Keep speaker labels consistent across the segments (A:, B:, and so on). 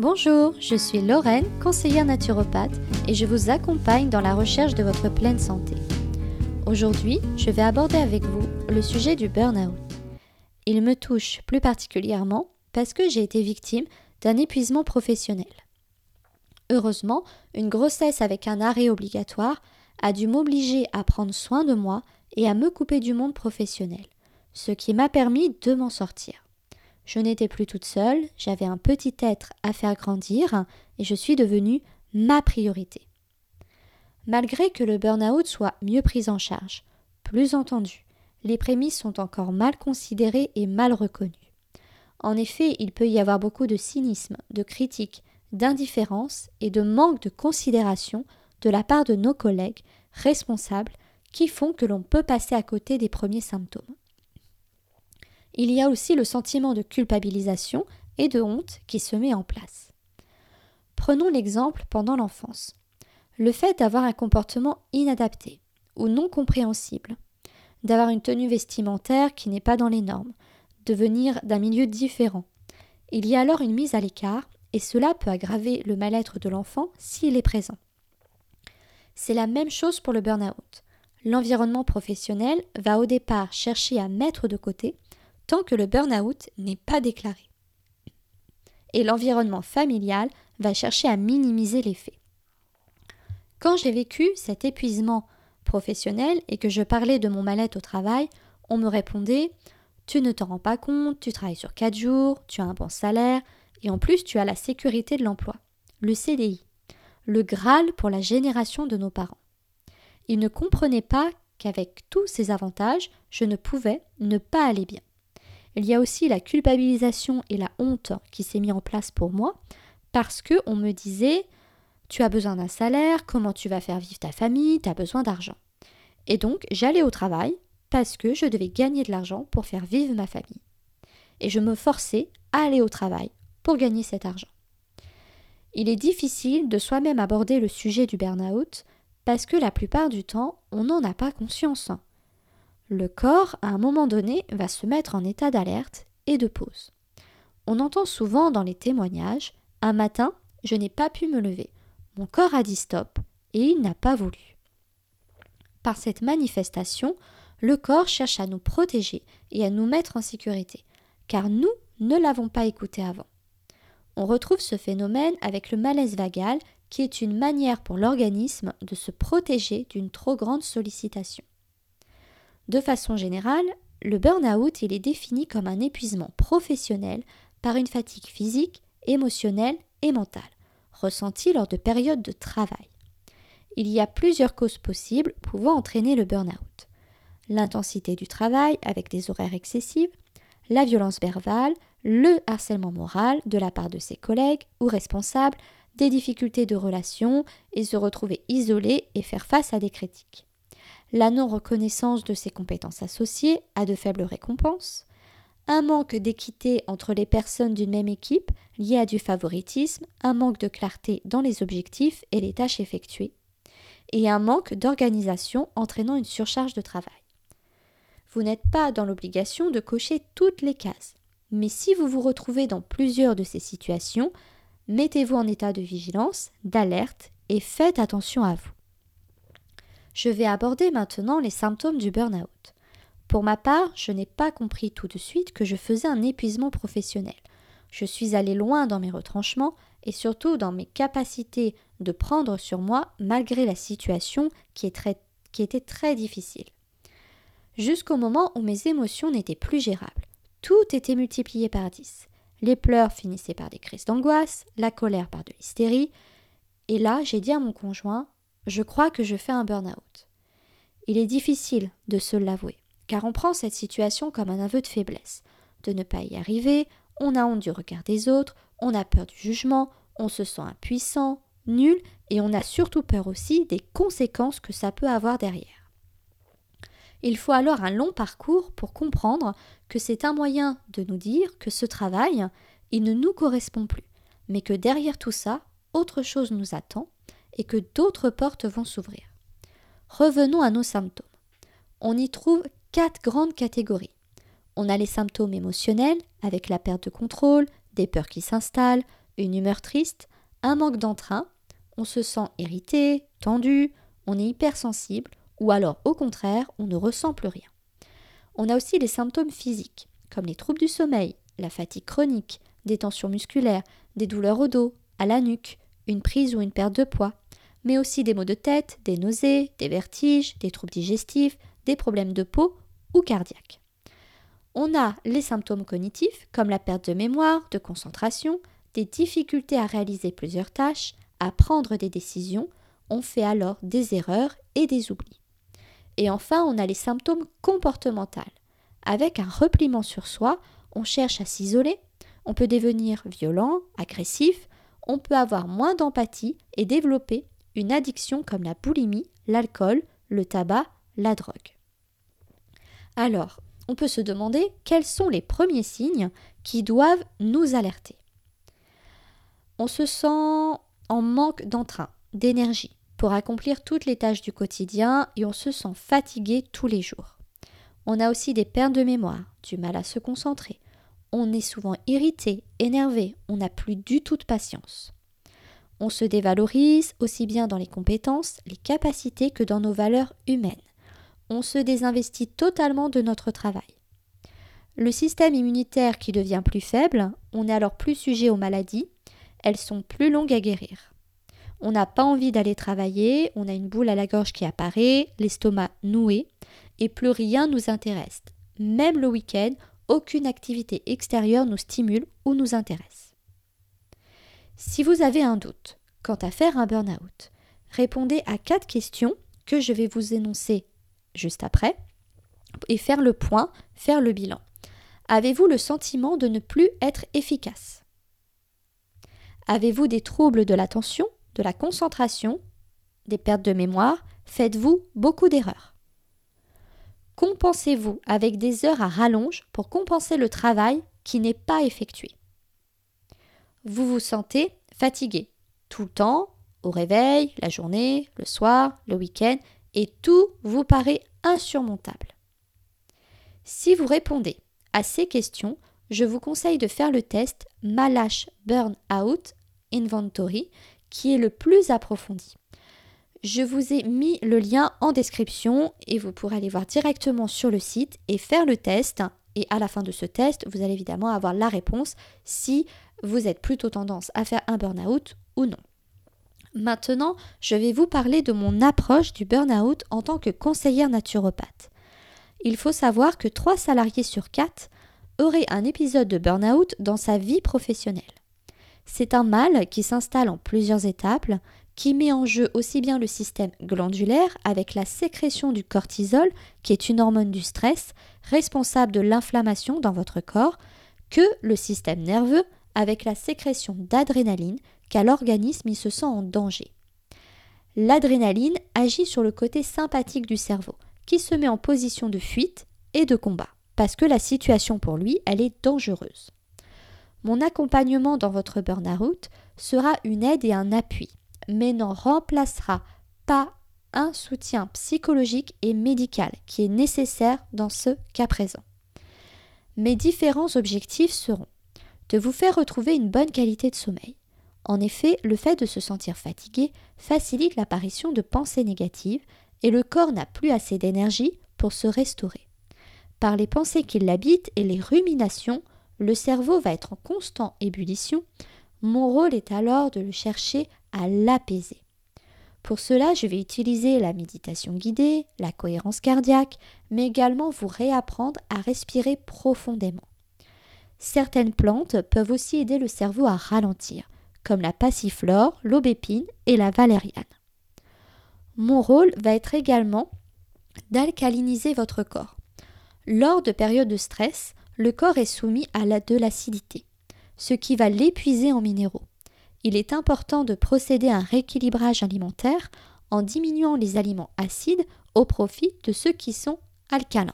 A: Bonjour, je suis Lorraine, conseillère naturopathe, et je vous accompagne dans la recherche de votre pleine santé. Aujourd'hui, je vais aborder avec vous le sujet du burn-out. Il me touche plus particulièrement parce que j'ai été victime d'un épuisement professionnel. Heureusement, une grossesse avec un arrêt obligatoire a dû m'obliger à prendre soin de moi et à me couper du monde professionnel, ce qui m'a permis de m'en sortir. Je n'étais plus toute seule, j'avais un petit être à faire grandir et je suis devenue ma priorité. Malgré que le burn-out soit mieux pris en charge, plus entendu, les prémices sont encore mal considérées et mal reconnues. En effet, il peut y avoir beaucoup de cynisme, de critique, d'indifférence et de manque de considération de la part de nos collègues responsables qui font que l'on peut passer à côté des premiers symptômes. Il y a aussi le sentiment de culpabilisation et de honte qui se met en place. Prenons l'exemple pendant l'enfance. Le fait d'avoir un comportement inadapté ou non compréhensible, d'avoir une tenue vestimentaire qui n'est pas dans les normes, de venir d'un milieu différent. Il y a alors une mise à l'écart et cela peut aggraver le mal-être de l'enfant s'il est présent. C'est la même chose pour le burn-out. L'environnement professionnel va au départ chercher à mettre de côté tant que le burn-out n'est pas déclaré. Et l'environnement familial va chercher à minimiser l'effet. Quand j'ai vécu cet épuisement professionnel et que je parlais de mon mal-être au travail, on me répondait Tu ne t'en rends pas compte, tu travailles sur 4 jours, tu as un bon salaire, et en plus tu as la sécurité de l'emploi, le CDI, le Graal pour la génération de nos parents. Ils ne comprenaient pas qu'avec tous ces avantages, je ne pouvais ne pas aller bien. Il y a aussi la culpabilisation et la honte qui s'est mis en place pour moi parce que on me disait tu as besoin d'un salaire, comment tu vas faire vivre ta famille, tu as besoin d'argent. Et donc, j'allais au travail parce que je devais gagner de l'argent pour faire vivre ma famille. Et je me forçais à aller au travail pour gagner cet argent. Il est difficile de soi-même aborder le sujet du burn-out parce que la plupart du temps, on n'en a pas conscience. Le corps, à un moment donné, va se mettre en état d'alerte et de pause. On entend souvent dans les témoignages Un matin, je n'ai pas pu me lever. Mon corps a dit stop et il n'a pas voulu. Par cette manifestation, le corps cherche à nous protéger et à nous mettre en sécurité, car nous ne l'avons pas écouté avant. On retrouve ce phénomène avec le malaise vagal, qui est une manière pour l'organisme de se protéger d'une trop grande sollicitation. De façon générale, le burn-out est défini comme un épuisement professionnel par une fatigue physique, émotionnelle et mentale ressenti lors de périodes de travail. Il y a plusieurs causes possibles pouvant entraîner le burn-out. L'intensité du travail avec des horaires excessifs, la violence verbale, le harcèlement moral de la part de ses collègues ou responsables, des difficultés de relation et se retrouver isolé et faire face à des critiques. La non-reconnaissance de ses compétences associées à de faibles récompenses, un manque d'équité entre les personnes d'une même équipe lié à du favoritisme, un manque de clarté dans les objectifs et les tâches effectuées, et un manque d'organisation entraînant une surcharge de travail. Vous n'êtes pas dans l'obligation de cocher toutes les cases, mais si vous vous retrouvez dans plusieurs de ces situations, mettez-vous en état de vigilance, d'alerte et faites attention à vous. Je vais aborder maintenant les symptômes du burn-out. Pour ma part, je n'ai pas compris tout de suite que je faisais un épuisement professionnel. Je suis allé loin dans mes retranchements et surtout dans mes capacités de prendre sur moi malgré la situation qui, était très difficile. Jusqu'au moment où mes émotions n'étaient plus gérables. Tout était multiplié par dix. Les pleurs finissaient par des crises d'angoisse, la colère par de l'hystérie. Et là, j'ai dit à mon conjoint Je crois que je fais un burn-out. Il est difficile de se l'avouer car on prend cette situation comme un aveu de faiblesse, de ne pas y arriver, on a honte du regard des autres, on a peur du jugement, on se sent impuissant, nul, et on a surtout peur aussi des conséquences que ça peut avoir derrière. Il faut alors un long parcours pour comprendre que c'est un moyen de nous dire que ce travail, il ne nous correspond plus, mais que derrière tout ça, autre chose nous attend et que d'autres portes vont s'ouvrir. Revenons à nos symptômes. On y trouve quatre grandes catégories. On a les symptômes émotionnels, avec la perte de contrôle, des peurs qui s'installent, une humeur triste, un manque d'entrain, on se sent irrité, tendu, on est hypersensible, ou alors au contraire, on ne ressent plus rien. On a aussi les symptômes physiques, comme les troubles du sommeil, la fatigue chronique, des tensions musculaires, des douleurs au dos, à la nuque, une prise ou une perte de poids, mais aussi des maux de tête, des nausées, des vertiges, des troubles digestifs, des problèmes de peau ou cardiaques. On a les symptômes cognitifs comme la perte de mémoire, de concentration, des difficultés à réaliser plusieurs tâches, à prendre des décisions, on fait alors des erreurs et des oublis. Et enfin, on a les symptômes comportementaux. Avec un repliement sur soi, on cherche à s'isoler, on peut devenir violent, agressif, on peut avoir moins d'empathie et développer une addiction comme la boulimie, l'alcool, le tabac, la drogue. Alors, on peut se demander quels sont les premiers signes qui doivent nous alerter. On se sent en manque d'entrain, d'énergie pour accomplir toutes les tâches du quotidien et on se sent fatigué tous les jours. On a aussi des pertes de mémoire, du mal à se concentrer. On est souvent irrité, énervé, on n'a plus du tout de patience. On se dévalorise aussi bien dans les compétences, les capacités que dans nos valeurs humaines. On se désinvestit totalement de notre travail. Le système immunitaire qui devient plus faible, on est alors plus sujet aux maladies, elles sont plus longues à guérir. On n'a pas envie d'aller travailler, on a une boule à la gorge qui apparaît, l'estomac noué, et plus rien nous intéresse. Même le week-end, aucune activité extérieure nous stimule ou nous intéresse. Si vous avez un doute quant à faire un burn-out, répondez à quatre questions que je vais vous énoncer juste après et faire le point, faire le bilan. Avez-vous le sentiment de ne plus être efficace? Avez-vous des troubles de l'attention, de la concentration, des pertes de mémoire? Faites-vous beaucoup d'erreurs? Compensez-vous avec des heures à rallonge pour compenser le travail qui n'est pas effectué vous vous sentez fatigué tout le temps, au réveil, la journée, le soir, le week-end, et tout vous paraît insurmontable. Si vous répondez à ces questions, je vous conseille de faire le test Malash Burnout Inventory qui est le plus approfondi. Je vous ai mis le lien en description et vous pourrez aller voir directement sur le site et faire le test. Et à la fin de ce test, vous allez évidemment avoir la réponse si vous êtes plutôt tendance à faire un burn-out ou non. Maintenant, je vais vous parler de mon approche du burn-out en tant que conseillère naturopathe. Il faut savoir que 3 salariés sur 4 auraient un épisode de burn-out dans sa vie professionnelle. C'est un mal qui s'installe en plusieurs étapes, qui met en jeu aussi bien le système glandulaire avec la sécrétion du cortisol, qui est une hormone du stress, responsable de l'inflammation dans votre corps, que le système nerveux avec la sécrétion d'adrénaline, car l'organisme se sent en danger. L'adrénaline agit sur le côté sympathique du cerveau, qui se met en position de fuite et de combat, parce que la situation pour lui, elle est dangereuse. Mon accompagnement dans votre burn-out sera une aide et un appui, mais n'en remplacera pas un soutien psychologique et médical qui est nécessaire dans ce cas présent. Mes différents objectifs seront de vous faire retrouver une bonne qualité de sommeil. En effet, le fait de se sentir fatigué facilite l'apparition de pensées négatives et le corps n'a plus assez d'énergie pour se restaurer. Par les pensées qui l'habitent et les ruminations, le cerveau va être en constante ébullition. Mon rôle est alors de le chercher à l'apaiser. Pour cela, je vais utiliser la méditation guidée, la cohérence cardiaque, mais également vous réapprendre à respirer profondément. Certaines plantes peuvent aussi aider le cerveau à ralentir, comme la passiflore, l'aubépine et la valériane. Mon rôle va être également d'alcaliniser votre corps. Lors de périodes de stress, le corps est soumis à de l'acidité, ce qui va l'épuiser en minéraux. Il est important de procéder à un rééquilibrage alimentaire en diminuant les aliments acides au profit de ceux qui sont alcalins.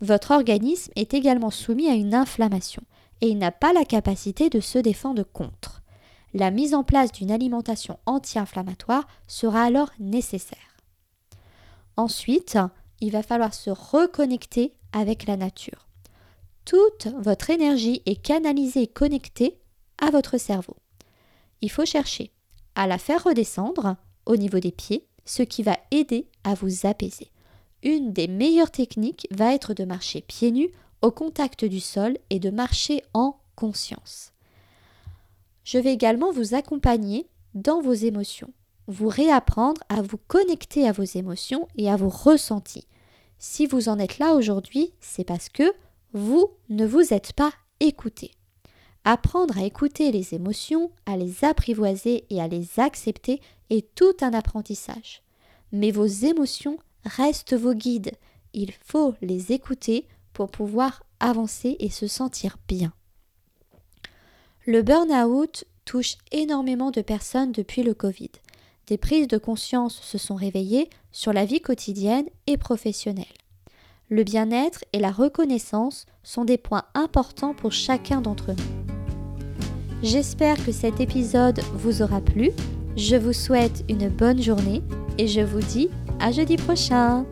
A: Votre organisme est également soumis à une inflammation et il n'a pas la capacité de se défendre contre. La mise en place d'une alimentation anti-inflammatoire sera alors nécessaire. Ensuite, il va falloir se reconnecter avec la nature toute votre énergie est canalisée et connectée à votre cerveau. il faut chercher à la faire redescendre au niveau des pieds, ce qui va aider à vous apaiser. Une des meilleures techniques va être de marcher pieds nus au contact du sol et de marcher en conscience. Je vais également vous accompagner dans vos émotions, vous réapprendre à vous connecter à vos émotions et à vos ressentis. Si vous en êtes là aujourd'hui, c'est parce que vous ne vous êtes pas écouté. Apprendre à écouter les émotions, à les apprivoiser et à les accepter est tout un apprentissage. Mais vos émotions restent vos guides. Il faut les écouter pour pouvoir avancer et se sentir bien. Le burn-out touche énormément de personnes depuis le Covid. Des prises de conscience se sont réveillées sur la vie quotidienne et professionnelle. Le bien-être et la reconnaissance sont des points importants pour chacun d'entre nous. J'espère que cet épisode vous aura plu. Je vous souhaite une bonne journée et je vous dis à jeudi prochain.